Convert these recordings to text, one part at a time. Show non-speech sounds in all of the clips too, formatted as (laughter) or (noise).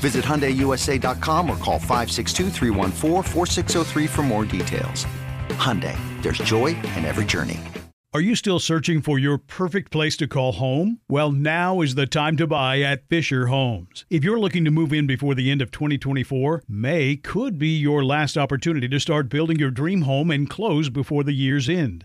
Visit HyundaiUSA.com or call 562 for more details. Hyundai, there's joy in every journey. Are you still searching for your perfect place to call home? Well, now is the time to buy at Fisher Homes. If you're looking to move in before the end of 2024, May could be your last opportunity to start building your dream home and close before the year's end.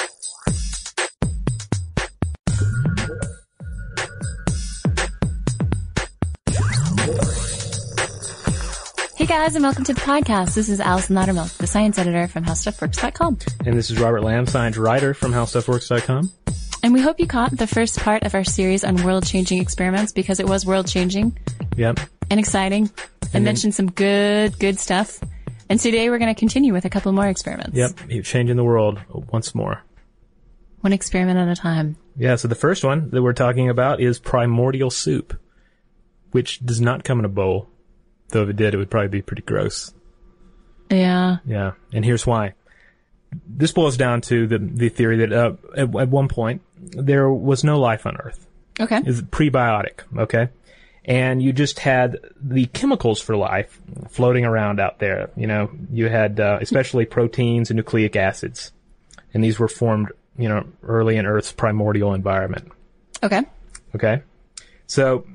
guys, and welcome to the podcast. This is Allison Loudermilk, the science editor from HowStuffWorks.com. And this is Robert Lamb, science writer from HowStuffWorks.com. And we hope you caught the first part of our series on world-changing experiments because it was world-changing Yep. and exciting and, then- mentioned some good, good stuff. And today we're going to continue with a couple more experiments. Yep. Changing the world once more. One experiment at a time. Yeah, so the first one that we're talking about is primordial soup, which does not come in a bowl. Though if it did, it would probably be pretty gross. Yeah. Yeah, and here's why. This boils down to the the theory that uh, at, at one point there was no life on Earth. Okay. It was prebiotic, okay? And you just had the chemicals for life floating around out there. You know, you had uh, especially proteins and nucleic acids, and these were formed, you know, early in Earth's primordial environment. Okay. Okay, so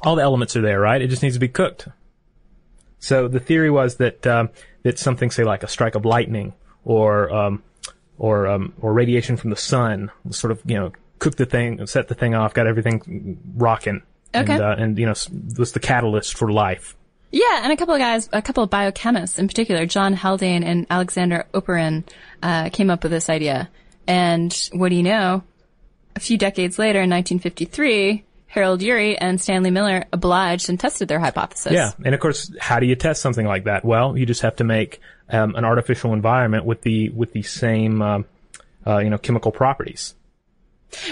all the elements are there, right? It just needs to be cooked. So the theory was that um, that something, say, like a strike of lightning or um, or um, or radiation from the sun, sort of, you know, cooked the thing, set the thing off, got everything rocking. Okay. And, uh, and you know, was the catalyst for life. Yeah, and a couple of guys, a couple of biochemists in particular, John Haldane and Alexander Oparin, uh, came up with this idea. And what do you know? A few decades later, in 1953, Harold Urey and Stanley Miller obliged and tested their hypothesis. Yeah, and of course, how do you test something like that? Well, you just have to make um, an artificial environment with the with the same um, uh, you know chemical properties.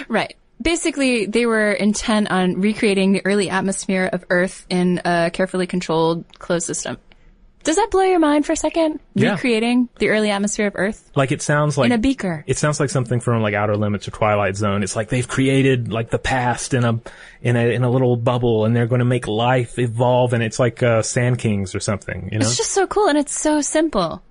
Right. Basically, they were intent on recreating the early atmosphere of Earth in a carefully controlled closed system. Does that blow your mind for a second? Yeah. Recreating the early atmosphere of Earth Like it sounds like in a beaker. It sounds like something from like Outer Limits or Twilight Zone. It's like they've created like the past in a in a in a little bubble, and they're going to make life evolve, and it's like uh, Sand Kings or something. You know? It's just so cool and it's so simple.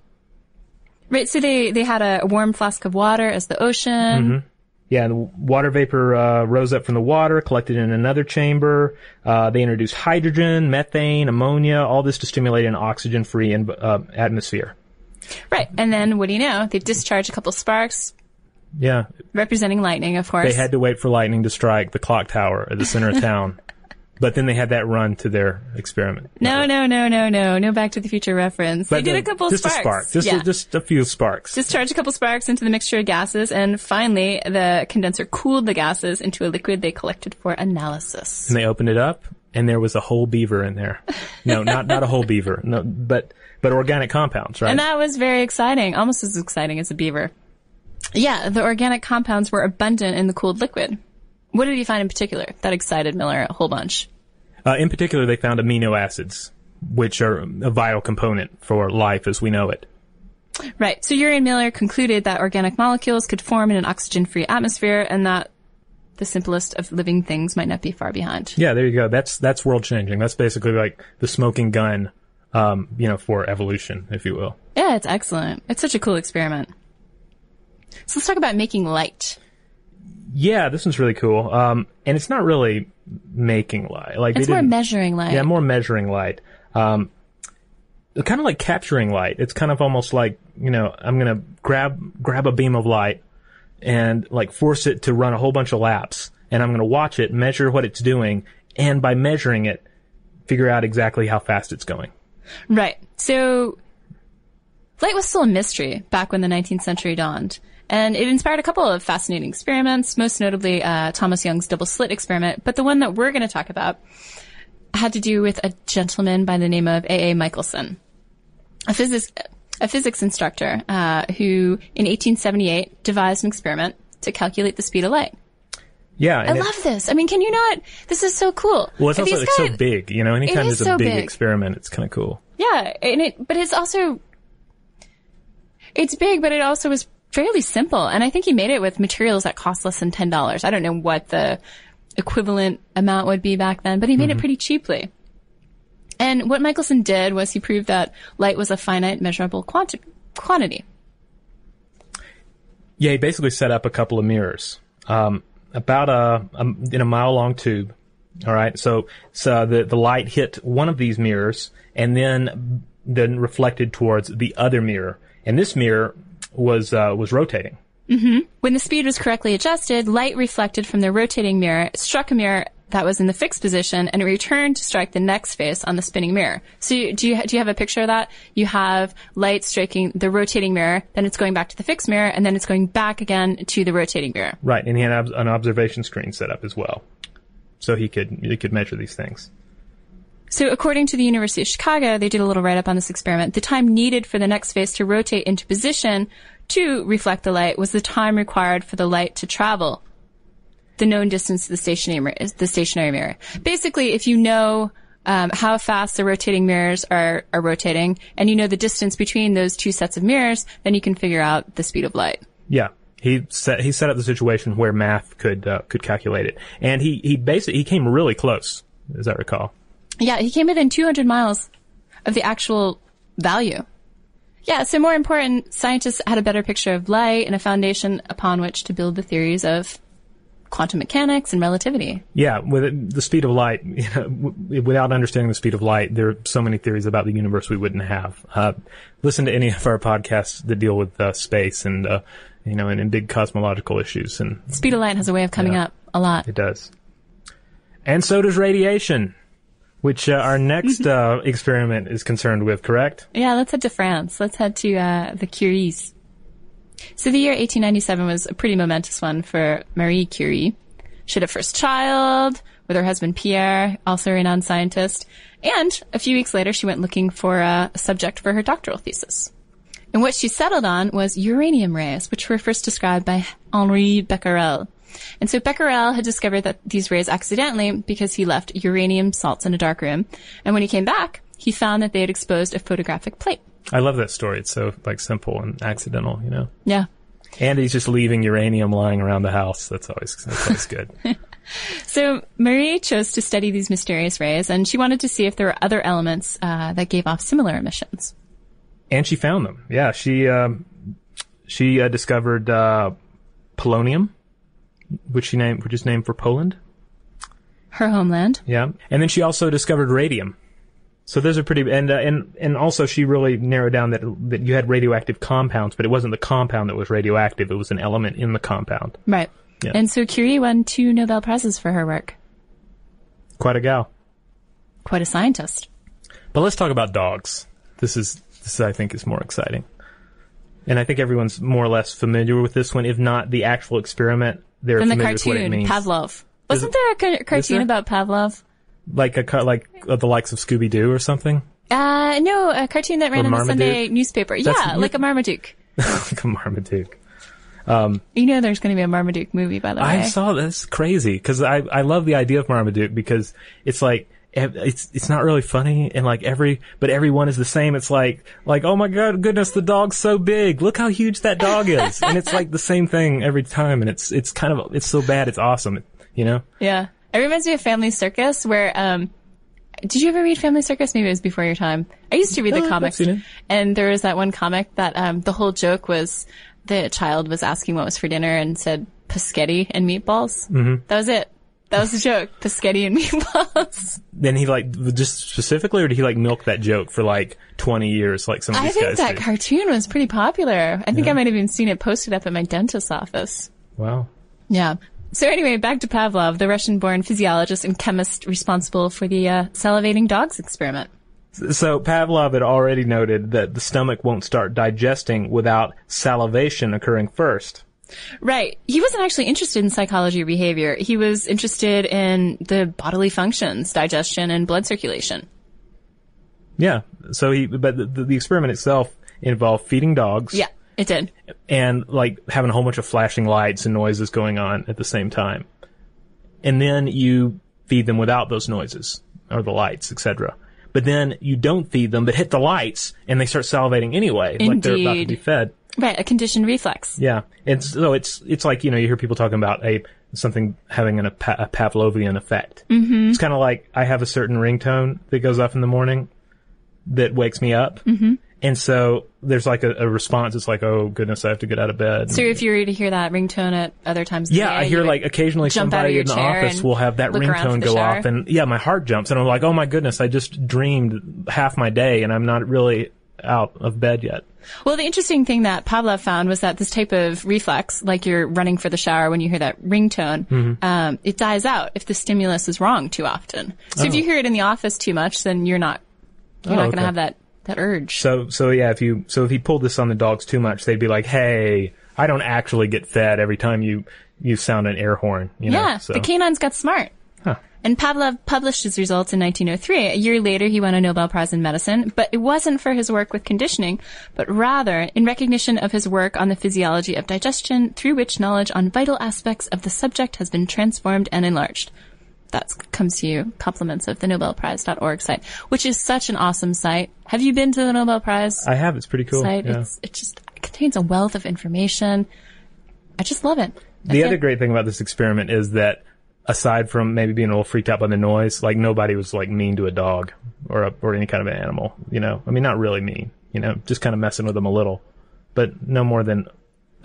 Right, so they, they had a, a warm flask of water as the ocean. Yeah, the water vapor uh, rose up from the water, collected in another chamber. Uh, they introduced hydrogen, methane, ammonia, all this to stimulate an oxygen-free uh, atmosphere. Right, and then what do you know? They discharge a couple sparks, Yeah, representing lightning, of course. they had to wait for lightning to strike the clock tower at the center of town. (laughs) But then they had that run to their experiment. no, no, no, no, no, no Back to the Future reference. But they did a couple just sparks. a spark, just yeah. a, just a few sparks. Just discharged a couple sparks into the mixture of gases, and finally, the condenser cooled the gases into a liquid they collected for analysis. and they opened it up, and there was a whole beaver in there. No, not not a whole beaver, no, but but organic compounds, right? And that was very exciting, almost as exciting as a beaver. Yeah, the organic compounds were abundant in the cooled liquid. What did he find in particular that excited Miller a whole bunch? Uh, in particular, they found amino acids, which are a vital component for life as we know it. Right. So Urey and Miller concluded that organic molecules could form in an oxygen-free atmosphere, and that the simplest of living things might not be far behind. Yeah, there you go. That's that's world changing. That's basically like the smoking gun, um, you know, for evolution, if you will. Yeah, it's excellent. It's such a cool experiment. So let's talk about making light. Yeah, this one's really cool. Um, and it's not really making light. Like It's more measuring light. Yeah, more measuring light. Um, kind of like capturing light. It's kind of almost like you know, I'm gonna grab grab a beam of light and like force it to run a whole bunch of laps, and I'm gonna watch it, measure what it's doing, and by measuring it, figure out exactly how fast it's going. Right. So light was still a mystery back when the 19th century dawned. And it inspired a couple of fascinating experiments, most notably uh, Thomas Young's double slit experiment. But the one that we're going to talk about had to do with a gentleman by the name of A. A. Michelson, a physics, a physics instructor uh, who, in 1878, devised an experiment to calculate the speed of light. Yeah, I it- love this. I mean, can you not? This is so cool. well, it's also so big. You know, anytime there's a so big, big. experiment, it's kind of cool. Yeah, and it, but it's also, it's big, but it also was fairly simple. And I think he made it with materials that cost less than ten dollars. I don't know what the equivalent amount would be back then, but he made it pretty cheaply. And what Michelson did was he proved that light was a finite measurable quanti- quantity. Yeah, he basically set up a couple of mirrors, um, about a, a in a mile long tube. All right, so so the the light hit one of these mirrors and then then reflected towards the other mirror, and this mirror was uh, was rotating. When the speed was correctly adjusted, light reflected from the rotating mirror struck a mirror that was in the fixed position and it returned to strike the next face on the spinning mirror. So you, do you do you have a picture of that? You have light striking the rotating mirror, then it's going back to the fixed mirror, and then it's going back again to the rotating mirror. Right, and he had an observation screen set up as well, so he could he could measure these things. So according to the University of Chicago, they did a little write-up on this experiment. The time needed for the next face to rotate into position to reflect the light was the time required for the light to travel the known distance to the stationary mirror. The stationary mirror. Basically, if you know um, how fast the rotating mirrors are are rotating, and you know the distance between those two sets of mirrors, then you can figure out the speed of light. Yeah, he set he set up the situation where math could uh, could calculate it, and he he basically he came really close, as I recall. Yeah, he came within 200 miles of the actual value. Yeah, so more important, scientists had a better picture of light and a foundation upon which to build the theories of quantum mechanics and relativity. Yeah, with the speed of light, (laughs) you know, w- without understanding the speed of light, there are so many theories about the universe we wouldn't have. Uh, listen to any (laughs) of our podcasts that deal with uh, space and, uh, you know, and, and big cosmological issues, and Speed of light has a way of coming Yeah. up a lot. it does. And so does radiation, which uh, our next uh, experiment is concerned with, correct? Yeah, let's head to France. Let's head to uh, the Curies. So the year 1897 was a pretty momentous one for Marie Curie. She had a first child with her husband Pierre, also a renowned scientist. And a few weeks later, she went looking for a subject for her doctoral thesis. And what she settled on was uranium rays, which were first described by Henri Becquerel. And so Becquerel had discovered that these rays accidentally because he left uranium salts in a dark room. And when he came back, he found that they had exposed a photographic plate. I love that story. It's so like simple and accidental, you know. Yeah. And he's just leaving uranium lying around the house. That's always that's always good. (laughs) So Marie chose to study these mysterious rays, and she wanted to see if there were other elements uh, that gave off similar emissions. and she found them. Yeah, she um, she uh, discovered uh, polonium, which she named, which is named for Poland. Her homeland. Yeah, and then she also discovered radium. So those are pretty, and uh, and and also she really narrowed down that that you had radioactive compounds, but it wasn't the compound that was radioactive; it was an element in the compound. Right. Yeah. And so Curie won two Nobel Prizes for her work. Quite a gal. Quite a scientist. But let's talk about dogs. This is this I think is more exciting, and I think everyone's more or less familiar with this one, if not the actual experiment. They're From the familiar with what it cartoon. Pavlov. Wasn't there a ca- cartoon there? about Pavlov? like a like uh, the likes of Scooby Doo or something, Uh, no, a cartoon that ran in the Sunday newspaper. That's- yeah, like a Marmaduke. (laughs) like a Marmaduke. Um, You know there's going to be a Marmaduke movie, by the way. I saw this crazy because I I love the idea of Marmaduke because it's like it's it's not really funny and like every but every one is the same. It's like like oh my god goodness the dog's so big look how huge that dog is and it's like the same thing every time and it's it's kind of it's so bad it's awesome you know Yeah. It reminds me of Family Circus, where, um, did you ever read Family Circus? Maybe it was before your time. I used to read Oh, the I've comics. And there was that one comic that, um, the whole joke was the child was asking what was for dinner and said paschetti and meatballs. Mm-hmm. That was it. That was a joke. Paschetti and (laughs) meatballs. then he like just specifically or did he like milk that joke for like 20 years like some of I these think guys that do? cartoon was pretty popular. I think I might have even seen it posted up at my dentist's office. wow Yeah. So anyway, back to Pavlov, the Russian-born physiologist and chemist responsible for the uh, salivating dogs experiment. So Pavlov had already noted that the stomach won't start digesting without salivation occurring first. Right. He wasn't actually interested in psychology or behavior. He was interested in the bodily functions, digestion and blood circulation. Yeah. So he, but the, the experiment itself involved feeding dogs. Yeah, it did. And like having a whole bunch of flashing lights and noises going on at the same time. And then you feed them without those noises or the lights, etc. But then you don't feed them, but hit the lights and they start salivating anyway, like they're about to be fed. Right, a conditioned reflex. Yeah, and so it's it's like you know you hear people talking about a something having an, a, pa- a Pavlovian effect. Mm-hmm. It's kind of like I have a certain ringtone that goes off in the morning that wakes me up, mm-hmm. and so there's like a, a response. It's like, oh goodness, I have to get out of bed. So if you were to hear that ringtone at other times, of the yeah, day, I hear like occasionally somebody in the office will have that ringtone go shower. off, and yeah, my heart jumps, and I'm like, oh my goodness, I just dreamed half my day, and I'm not really out of bed yet. Well, the interesting thing that Pavlov found was that this type of reflex, like you're running for the shower when you hear that ringtone, Mm-hmm. um, it dies out if the stimulus is wrong too often. So if you hear it in the office too much, then you're not you're Oh, not going to okay. have that that urge. So so yeah, if you so if he pulled this on the dogs too much, they'd be like, "Hey, I don't actually get fed every time you you sound an air horn." You know? yeah, so. the canines got smart. Huh. And Pavlov published his results in 1903. A year later, he won a Nobel Prize in medicine, but it wasn't for his work with conditioning, but rather in recognition of his work on the physiology of digestion, through which knowledge on vital aspects of the subject has been transformed and enlarged. That comes to you, compliments of the NobelPrize.org site, which is such an awesome site. Have you been to the Nobel Prize I have. It's pretty cool. site? yeah. It's, it just it contains a wealth of information. I just love it. The other great thing about this experiment is that aside from maybe being a little freaked out by the noise, like nobody was like mean to a dog or a, or any kind of an animal. You know, I mean, not really mean. You know, just kind of messing with them a little, but no more than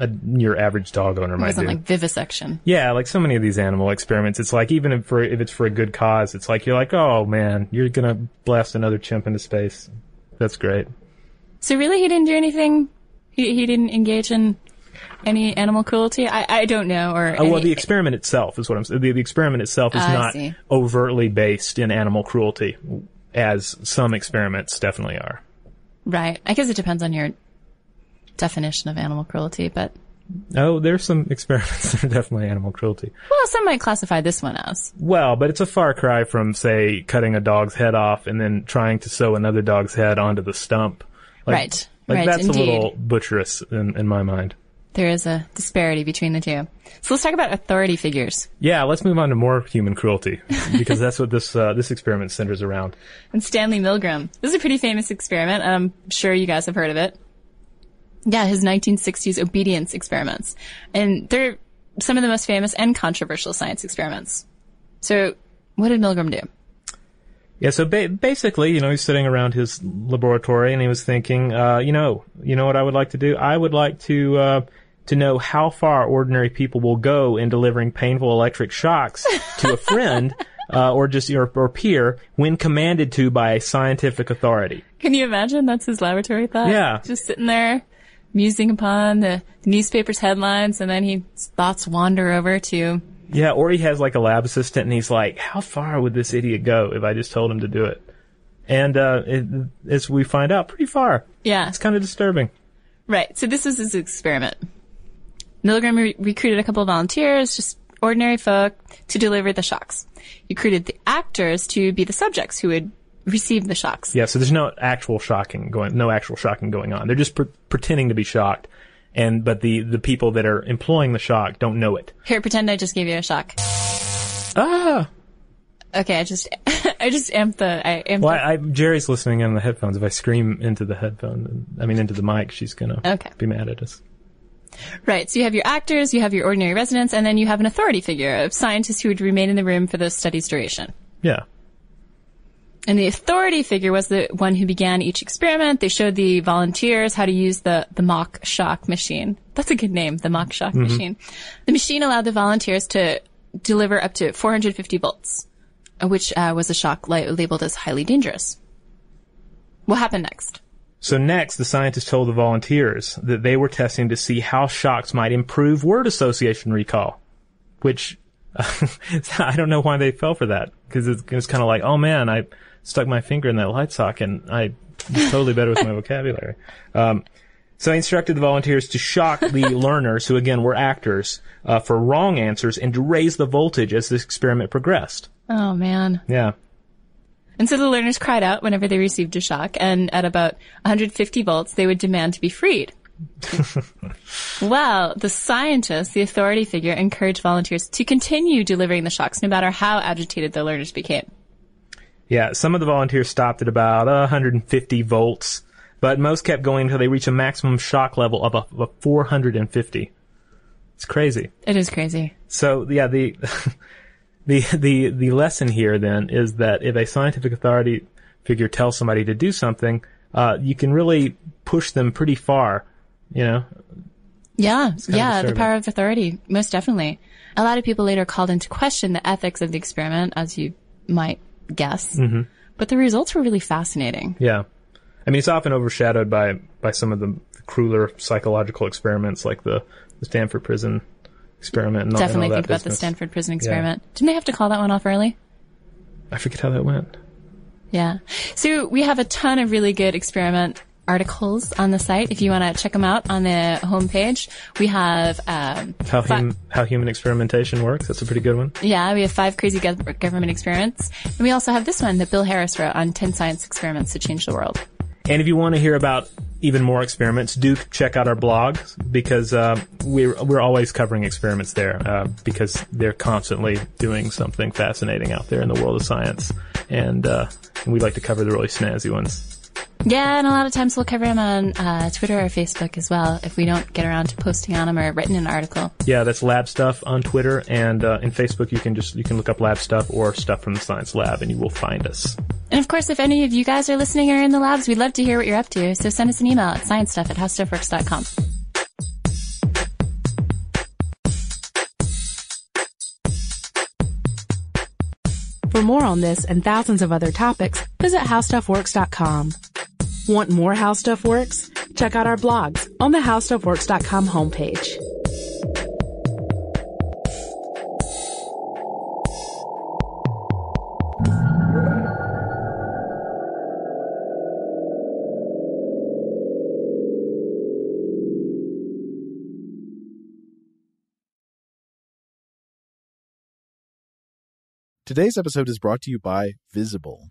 a, your average dog owner might wasn't do. like vivisection. Yeah, like so many of these animal experiments, it's like even if for if it's for a good cause, it's like you're like, oh man, you're gonna blast another chimp into space. That's great. So really, he didn't do anything. He he didn't engage in any animal cruelty. I I don't know. Or Oh, well, any- the experiment itself is what I'm saying. The, the experiment itself is ah, I not overtly based in animal cruelty, as some experiments definitely are. right. I guess it depends on your definition of animal cruelty, but Oh, there's some (laughs) experiments that are definitely animal cruelty. well, some might classify this one as. Well, but it's a far cry from, say, cutting a dog's head off and then trying to sew another dog's head onto the stump. Like, Right. Like Right, that's indeed. a little butcherous in, in my mind. There is a disparity between the two. So let's talk about authority figures. Yeah, let's move on to more human cruelty (laughs) because that's what this uh, this experiment centers around. And Stanley Milgram. This is a pretty famous experiment. I'm sure you guys have heard of it. Yeah, his 1960s obedience experiments. And they're some of the most famous and controversial science experiments. So, what did Milgram do? Yeah, so ba- basically, you know, he's sitting around his laboratory and he was thinking, uh, you know, you know what I would like to do? I would like to uh, to know how far ordinary people will go in delivering painful electric shocks to a friend (laughs) uh, or just your or peer when commanded to by a scientific authority. Can you imagine? That's his laboratory thought. Yeah. Just sitting there, musing upon the newspaper's headlines, and then his thoughts wander over to, Yeah, or he has like a lab assistant and he's like, how far would this idiot go if I just told him to do it? And uh, it, as we find out, pretty far. yeah. It's kind of disturbing. Right. So this was his experiment. Milgram re- recruited a couple of volunteers, just ordinary folk, to deliver the shocks. He recruited the actors to be the subjects who would receive the shocks. Yeah, so there's no actual shocking going, no actual shocking going on. They're just pre- pretending to be shocked, and but the the people that are employing the shock don't know it. Here, pretend I just gave you a shock. Ah, Okay, I just, (laughs) I just amped the, I amped well, the, I, I, Jerry's listening in the headphones. If I scream into the headphone, I mean into the mic, she's gonna Okay. be mad at us. right. So you have your actors, you have your ordinary residents, and then you have an authority figure of scientists who would remain in the room for the study's duration. Yeah, And the authority figure was the one who began each experiment. They showed the volunteers how to use the, the mock shock machine. That's a good name, the mock shock machine. The machine allowed the volunteers to deliver up to 450 volts, uh, which uh, was a shock li- labeled as highly dangerous. What happened next? So next, the scientists told the volunteers that they were testing to see how shocks might improve word association recall, which (laughs) I don't know why they fell for that because it's, it's kind of like, oh man, I stuck my finger in that light socket and I am totally better with my vocabulary. Um, so I instructed the volunteers to shock the (laughs) learners, who again were actors, uh, for wrong answers and to raise the voltage as this experiment progressed. Oh man. Yeah. And so the learners cried out whenever they received a shock, and at about 150 volts, they would demand to be freed. (laughs) well, the scientists, the authority figure, encouraged volunteers to continue delivering the shocks no matter how agitated the learners became. Yeah, some of the volunteers stopped at about uh, 150 volts, but most kept going until they reached a maximum shock level of, a, of a 450. It's crazy. It is crazy. So yeah, the (laughs) the the the lesson here then is that if a scientific authority figure tells somebody to do something, uh, you can really push them pretty far. You know, Yeah, yeah, the power of authority, most definitely. A lot of people later called into question the ethics of the experiment, as you might guess. Mm-hmm. But the results were really fascinating. yeah. I mean, it's often overshadowed by by some of the crueler psychological experiments like the, the Stanford prison experiment. And all- and Definitely all think about the. Stanford prison experiment. Didn't they have to call that one off early? I forget how that went. Yeah. So we have a ton of really good experiment articles on the site. If you want to check them out on the homepage, we have, um, How fi- hum, how human experimentation works. That's a pretty good one. yeah, we have five crazy gov- government experiments. And we also have this one that Bill Harris wrote on 10 science experiments to change the world. And if you want to hear about even more experiments, do check out our blog because uh, we're we're always covering experiments there uh, because they're constantly doing something fascinating out there in the world of science, and uh, we like to cover the really snazzy ones. Yeah, and a lot of times we'll cover them on uh, Twitter or Facebook as well if we don't get around to posting on them or writing an article. Yeah, that's Lab Stuff on Twitter and uh, in Facebook. You can just you can look up Lab Stuff or Stuff from the Science Lab, and you will find us. And of course, if any of you guys are listening or in the labs, we'd love to hear what you're up to. So send us an email at sciencestuff at howstuffworks.com. For more on this and thousands of other topics, visit howstuffworks.com. Want more How Stuff Works? Check out our blogs on the howstuffworks.com homepage. Today's episode is brought to you by Visible.